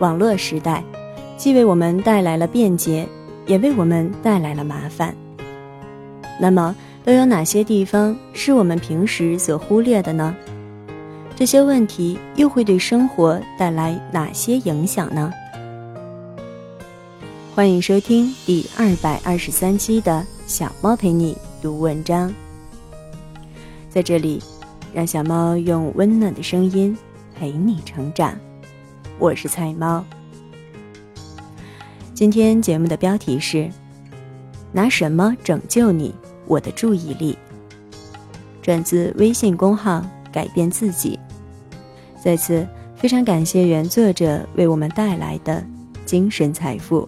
网络时代，既为我们带来了便捷，也为我们带来了麻烦。那么，都有哪些地方是我们平时所忽略的呢？这些问题又会对生活带来哪些影响呢？欢迎收听第二百二十三期的小猫陪你读文章。在这里，让小猫用温暖的声音陪你成长。我是菜猫。今天节目的标题是：拿什么拯救你？我的注意力。转自微信公号“改变自己”。再次非常感谢原作者为我们带来的精神财富。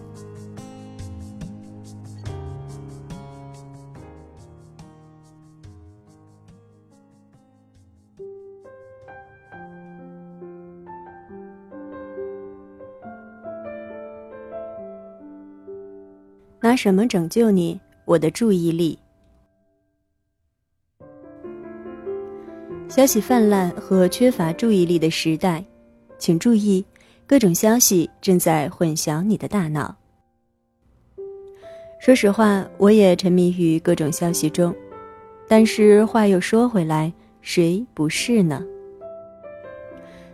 拿什么拯救你？我的注意力。消息泛滥和缺乏注意力的时代，请注意，各种消息正在混淆你的大脑。说实话，我也沉迷于各种消息中，但是话又说回来，谁不是呢？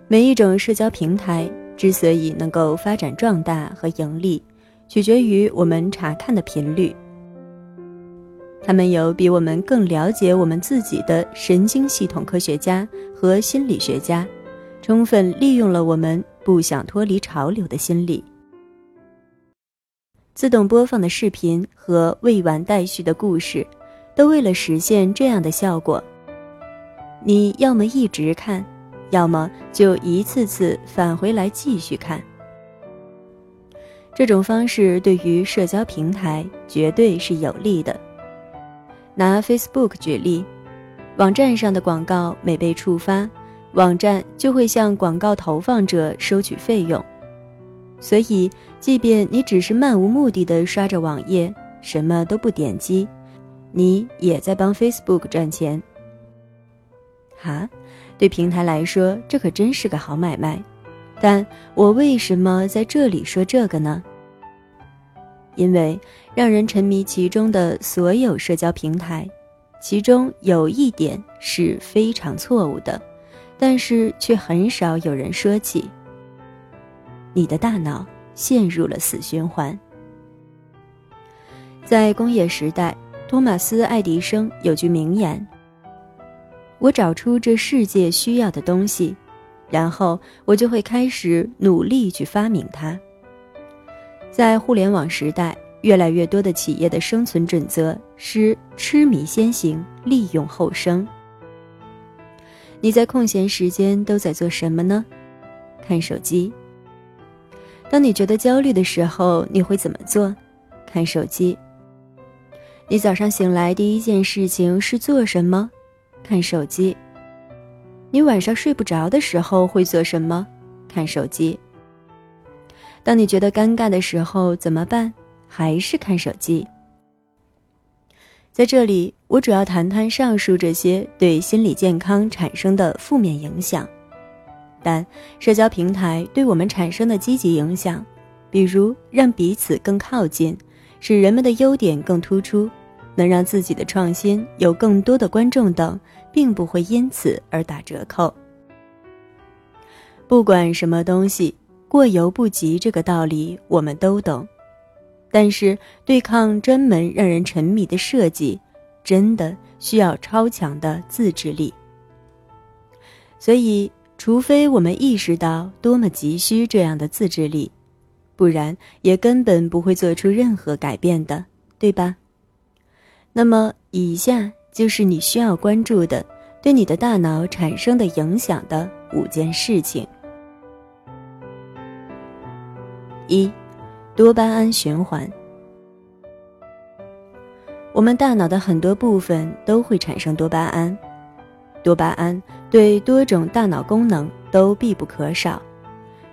每一种社交平台之所以能够发展壮大和盈利，取决于我们查看的频率。他们有比我们更了解我们自己的神经系统科学家和心理学家，充分利用了我们不想脱离潮流的心理。自动播放的视频和未完待续的故事，都为了实现这样的效果。你要么一直看，要么就一次次返回来继续看。这种方式对于社交平台绝对是有利的。拿 Facebook 举例，网站上的广告每被触发，网站就会向广告投放者收取费用。所以，即便你只是漫无目的的刷着网页，什么都不点击，你也在帮 Facebook 赚钱。哈，对平台来说，这可真是个好买卖。但我为什么在这里说这个呢？因为让人沉迷其中的所有社交平台，其中有一点是非常错误的，但是却很少有人说起。你的大脑陷入了死循环。在工业时代，托马斯·爱迪生有句名言：“我找出这世界需要的东西，然后我就会开始努力去发明它。”在互联网时代，越来越多的企业的生存准则是痴迷先行，利用后生。你在空闲时间都在做什么呢？看手机。当你觉得焦虑的时候，你会怎么做？看手机。你早上醒来第一件事情是做什么？看手机。你晚上睡不着的时候会做什么？看手机。当你觉得尴尬的时候怎么办？还是看手机。在这里，我主要谈谈上述这些对心理健康产生的负面影响。但社交平台对我们产生的积极影响，比如让彼此更靠近，使人们的优点更突出，能让自己的创新有更多的观众等，并不会因此而打折扣。不管什么东西。过犹不及这个道理我们都懂，但是对抗专门让人沉迷的设计，真的需要超强的自制力。所以，除非我们意识到多么急需这样的自制力，不然也根本不会做出任何改变的，对吧？那么，以下就是你需要关注的，对你的大脑产生的影响的五件事情。一，多巴胺循环。我们大脑的很多部分都会产生多巴胺，多巴胺对多种大脑功能都必不可少，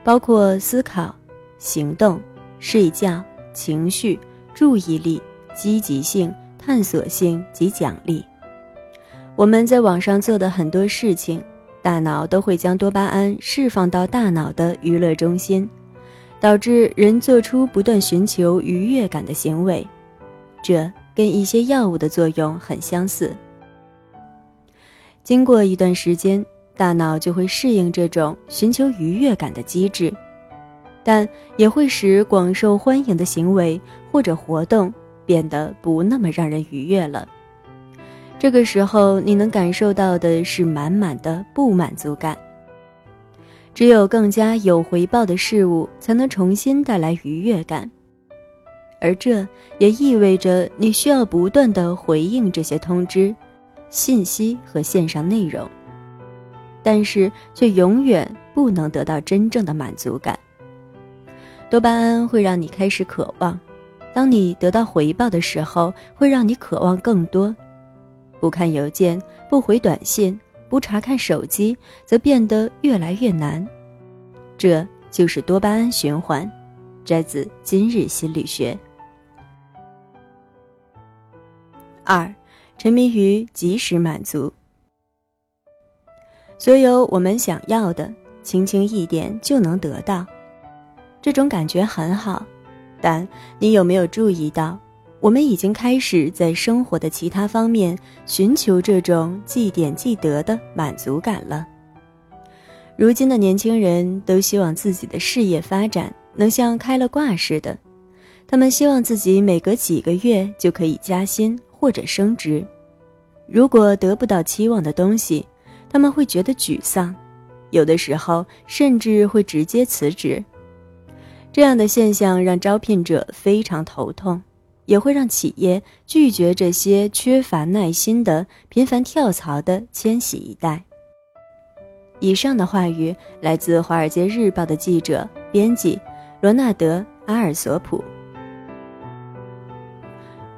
包括思考、行动、睡觉、情绪、注意力、积极性、探索性及奖励。我们在网上做的很多事情，大脑都会将多巴胺释放到大脑的娱乐中心。导致人做出不断寻求愉悦感的行为，这跟一些药物的作用很相似。经过一段时间，大脑就会适应这种寻求愉悦感的机制，但也会使广受欢迎的行为或者活动变得不那么让人愉悦了。这个时候，你能感受到的是满满的不满足感。只有更加有回报的事物，才能重新带来愉悦感，而这也意味着你需要不断的回应这些通知、信息和线上内容，但是却永远不能得到真正的满足感。多巴胺会让你开始渴望，当你得到回报的时候，会让你渴望更多。不看邮件，不回短信。不查看手机，则变得越来越难，这就是多巴胺循环。摘自《今日心理学》。二，沉迷于及时满足。所有我们想要的，轻轻一点就能得到，这种感觉很好。但你有没有注意到？我们已经开始在生活的其他方面寻求这种既点既得的满足感了。如今的年轻人都希望自己的事业发展能像开了挂似的，他们希望自己每隔几个月就可以加薪或者升职。如果得不到期望的东西，他们会觉得沮丧，有的时候甚至会直接辞职。这样的现象让招聘者非常头痛。也会让企业拒绝这些缺乏耐心的频繁跳槽的千禧一代。以上的话语来自《华尔街日报》的记者、编辑罗纳德·阿尔索普。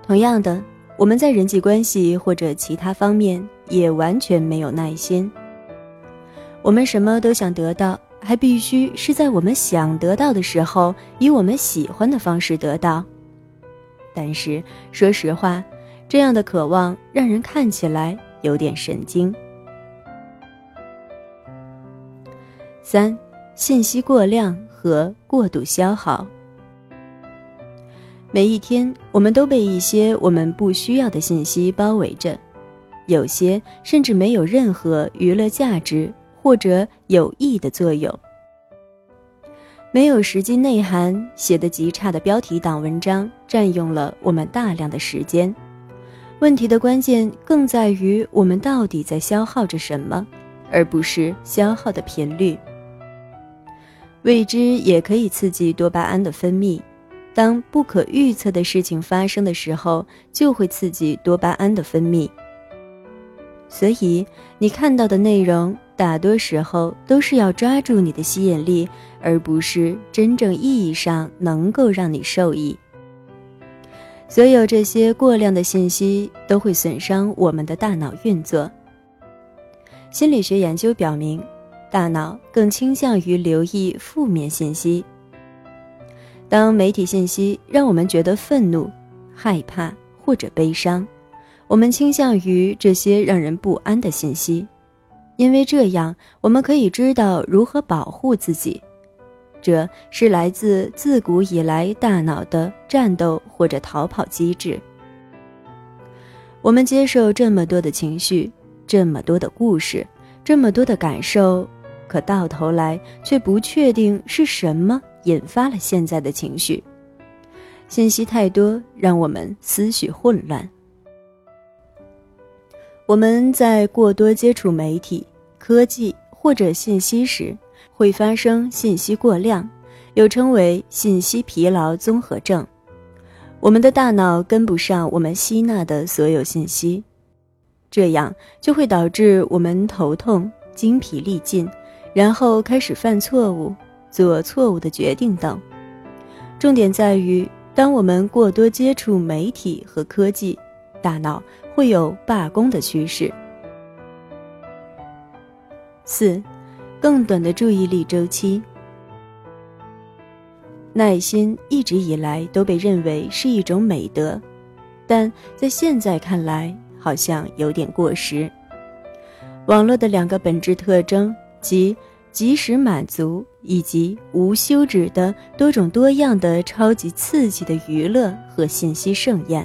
同样的，我们在人际关系或者其他方面也完全没有耐心。我们什么都想得到，还必须是在我们想得到的时候，以我们喜欢的方式得到。但是，说实话，这样的渴望让人看起来有点神经。三、信息过量和过度消耗。每一天，我们都被一些我们不需要的信息包围着，有些甚至没有任何娱乐价值或者有益的作用。没有实际内涵、写的极差的标题党文章占用了我们大量的时间。问题的关键更在于我们到底在消耗着什么，而不是消耗的频率。未知也可以刺激多巴胺的分泌，当不可预测的事情发生的时候，就会刺激多巴胺的分泌。所以，你看到的内容。大多时候都是要抓住你的吸引力，而不是真正意义上能够让你受益。所有这些过量的信息都会损伤我们的大脑运作。心理学研究表明，大脑更倾向于留意负面信息。当媒体信息让我们觉得愤怒、害怕或者悲伤，我们倾向于这些让人不安的信息。因为这样，我们可以知道如何保护自己，这是来自自古以来大脑的战斗或者逃跑机制。我们接受这么多的情绪，这么多的故事，这么多的感受，可到头来却不确定是什么引发了现在的情绪。信息太多，让我们思绪混乱。我们在过多接触媒体、科技或者信息时，会发生信息过量，又称为信息疲劳综合症。我们的大脑跟不上我们吸纳的所有信息，这样就会导致我们头痛、精疲力尽，然后开始犯错误、做错误的决定等。重点在于，当我们过多接触媒体和科技，大脑。会有罢工的趋势。四，更短的注意力周期。耐心一直以来都被认为是一种美德，但在现在看来好像有点过时。网络的两个本质特征即及时满足以及无休止的多种多样的超级刺激的娱乐和信息盛宴。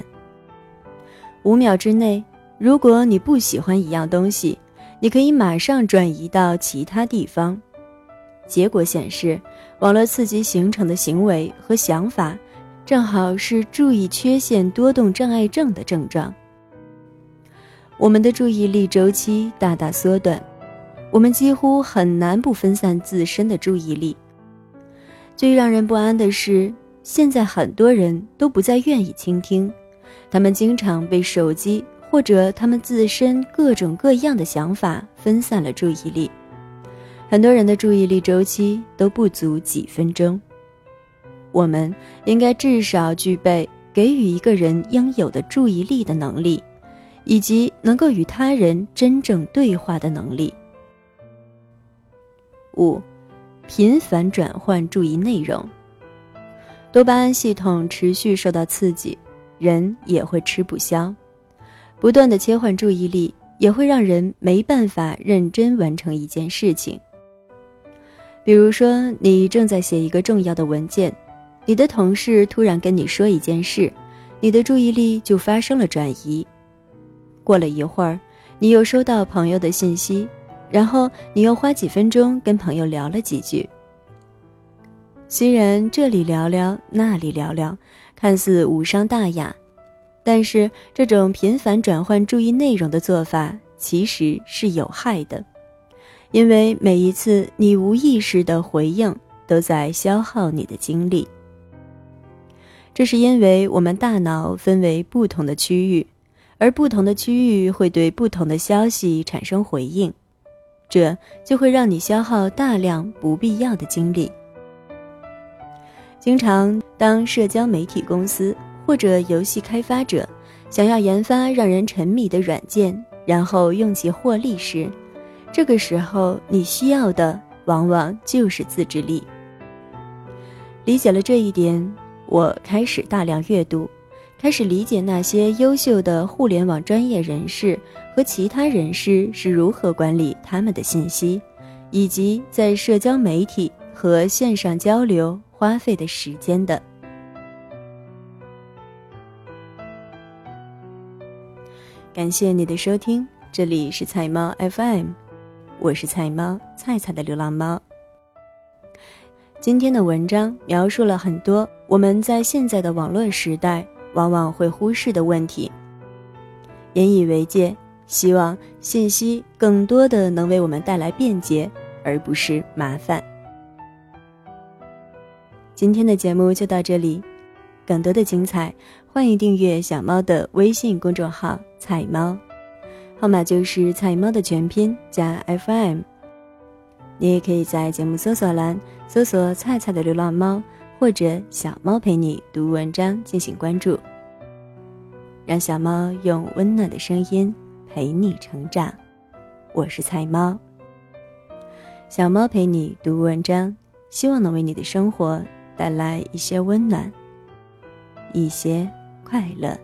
五秒之内，如果你不喜欢一样东西，你可以马上转移到其他地方。结果显示，网络刺激形成的行为和想法，正好是注意缺陷多动障碍症的症状。我们的注意力周期大大缩短。我们几乎很难不分散自身的注意力。最让人不安的是，现在很多人都不再愿意倾听，他们经常被手机或者他们自身各种各样的想法分散了注意力。很多人的注意力周期都不足几分钟。我们应该至少具备给予一个人应有的注意力的能力，以及能够与他人真正对话的能力。五，频繁转换注意内容。多巴胺系统持续受到刺激，人也会吃不消。不断的切换注意力也会让人没办法认真完成一件事情。比如说，你正在写一个重要的文件，你的同事突然跟你说一件事，你的注意力就发生了转移。过了一会儿，你又收到朋友的信息。然后你又花几分钟跟朋友聊了几句。虽然这里聊聊那里聊聊，看似无伤大雅，但是这种频繁转换注意内容的做法其实是有害的，因为每一次你无意识的回应都在消耗你的精力。这是因为我们大脑分为不同的区域，而不同的区域会对不同的消息产生回应。这就会让你消耗大量不必要的精力。经常，当社交媒体公司或者游戏开发者想要研发让人沉迷的软件，然后用其获利时，这个时候你需要的往往就是自制力。理解了这一点，我开始大量阅读。开始理解那些优秀的互联网专业人士和其他人士是如何管理他们的信息，以及在社交媒体和线上交流花费的时间的。感谢你的收听，这里是菜猫 FM，我是菜猫菜菜的流浪猫。今天的文章描述了很多我们在现在的网络时代。往往会忽视的问题。引以为戒，希望信息更多的能为我们带来便捷，而不是麻烦。今天的节目就到这里，更多的精彩，欢迎订阅小猫的微信公众号“菜猫”，号码就是“菜猫”的全拼加 FM。你也可以在节目搜索栏搜索“菜菜的流浪猫”。或者小猫陪你读文章进行关注，让小猫用温暖的声音陪你成长。我是菜猫，小猫陪你读文章，希望能为你的生活带来一些温暖，一些快乐。